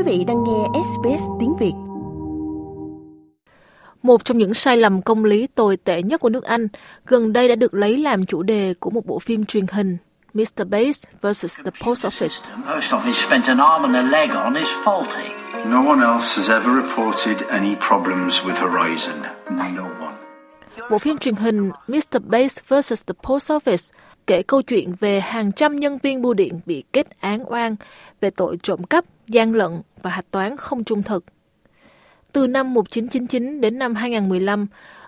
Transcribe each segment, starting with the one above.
Quý vị đang nghe SBS tiếng Việt. Một trong những sai lầm công lý tồi tệ nhất của nước Anh gần đây đã được lấy làm chủ đề của một bộ phim truyền hình Mr. Bates vs. The Post Office. The post office spent an arm and a leg on is faulty. No one else has ever reported any problems with Horizon. No one. Bộ phim truyền hình Mr. Bates vs. The Post Office kể câu chuyện về hàng trăm nhân viên bưu điện bị kết án oan về tội trộm cắp, gian lận và hạch toán không trung thực. Từ năm 1999 đến năm 2015,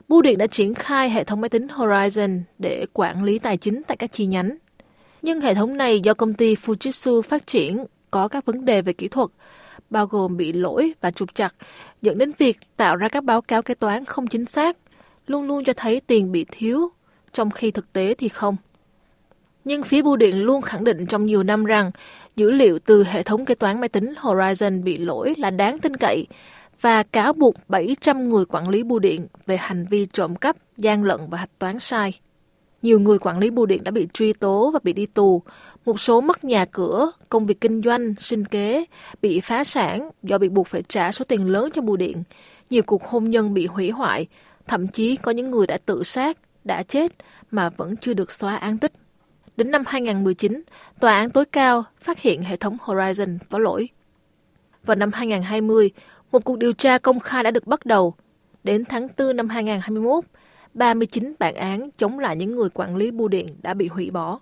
Bưu điện đã triển khai hệ thống máy tính Horizon để quản lý tài chính tại các chi nhánh. Nhưng hệ thống này do công ty Fujitsu phát triển có các vấn đề về kỹ thuật, bao gồm bị lỗi và trục chặt, dẫn đến việc tạo ra các báo cáo kế toán không chính xác, luôn luôn cho thấy tiền bị thiếu, trong khi thực tế thì không. Nhưng phía bưu điện luôn khẳng định trong nhiều năm rằng dữ liệu từ hệ thống kế toán máy tính Horizon bị lỗi là đáng tin cậy và cáo buộc 700 người quản lý bưu điện về hành vi trộm cắp, gian lận và hạch toán sai. Nhiều người quản lý bưu điện đã bị truy tố và bị đi tù. Một số mất nhà cửa, công việc kinh doanh, sinh kế, bị phá sản do bị buộc phải trả số tiền lớn cho bưu điện. Nhiều cuộc hôn nhân bị hủy hoại, thậm chí có những người đã tự sát, đã chết mà vẫn chưa được xóa án tích. Đến năm 2019, Tòa án tối cao phát hiện hệ thống Horizon có lỗi. Vào năm 2020, một cuộc điều tra công khai đã được bắt đầu. Đến tháng 4 năm 2021, 39 bản án chống lại những người quản lý bưu điện đã bị hủy bỏ.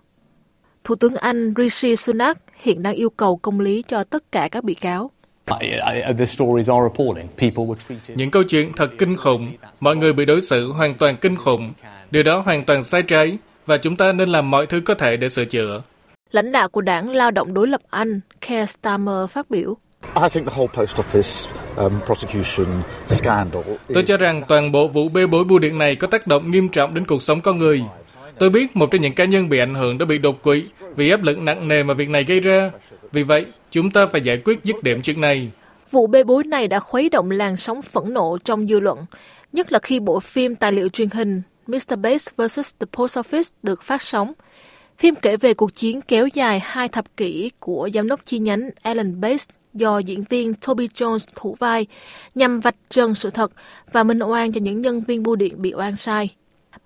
Thủ tướng Anh Rishi Sunak hiện đang yêu cầu công lý cho tất cả các bị cáo. Những câu chuyện thật kinh khủng. Mọi người bị đối xử hoàn toàn kinh khủng. Điều đó hoàn toàn sai trái và chúng ta nên làm mọi thứ có thể để sửa chữa. Lãnh đạo của đảng lao động đối lập Anh, Keir Starmer phát biểu. Um, Tôi cho rằng toàn bộ vụ bê bối bưu điện này có tác động nghiêm trọng đến cuộc sống con người. Tôi biết một trong những cá nhân bị ảnh hưởng đã bị đột quỵ vì áp lực nặng nề mà việc này gây ra. Vì vậy, chúng ta phải giải quyết dứt điểm chuyện này. Vụ bê bối này đã khuấy động làn sóng phẫn nộ trong dư luận, nhất là khi bộ phim tài liệu truyền hình Mr. Bates vs. The Post Office được phát sóng. Phim kể về cuộc chiến kéo dài hai thập kỷ của giám đốc chi nhánh Alan Bates do diễn viên Toby Jones thủ vai nhằm vạch trần sự thật và minh oan cho những nhân viên bưu điện bị oan sai.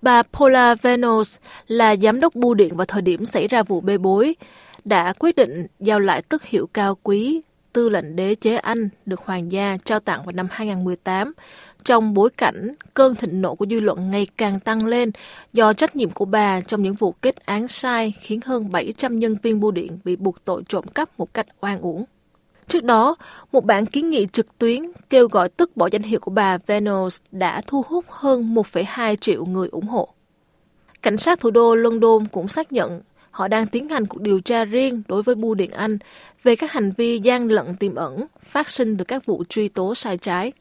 Bà Paula Venos là giám đốc bưu điện vào thời điểm xảy ra vụ bê bối, đã quyết định giao lại tước hiệu cao quý tư lệnh đế chế Anh được hoàng gia trao tặng vào năm 2018 trong bối cảnh cơn thịnh nộ của dư luận ngày càng tăng lên do trách nhiệm của bà trong những vụ kết án sai khiến hơn 700 nhân viên bưu điện bị buộc tội trộm cắp một cách oan uổng. Trước đó, một bản kiến nghị trực tuyến kêu gọi tước bỏ danh hiệu của bà Venus đã thu hút hơn 1,2 triệu người ủng hộ. Cảnh sát thủ đô London cũng xác nhận họ đang tiến hành cuộc điều tra riêng đối với Bưu điện Anh về các hành vi gian lận tiềm ẩn phát sinh từ các vụ truy tố sai trái.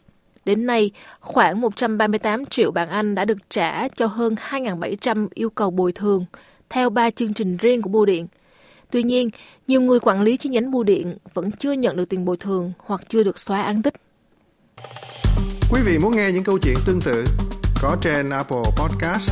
Đến nay, khoảng 138 triệu bảng Anh đã được trả cho hơn 2.700 yêu cầu bồi thường theo ba chương trình riêng của bưu điện – Tuy nhiên, nhiều người quản lý chi nhánh bưu điện vẫn chưa nhận được tiền bồi thường hoặc chưa được xóa án tích. Quý vị muốn nghe những câu chuyện tương tự có trên Apple Podcast,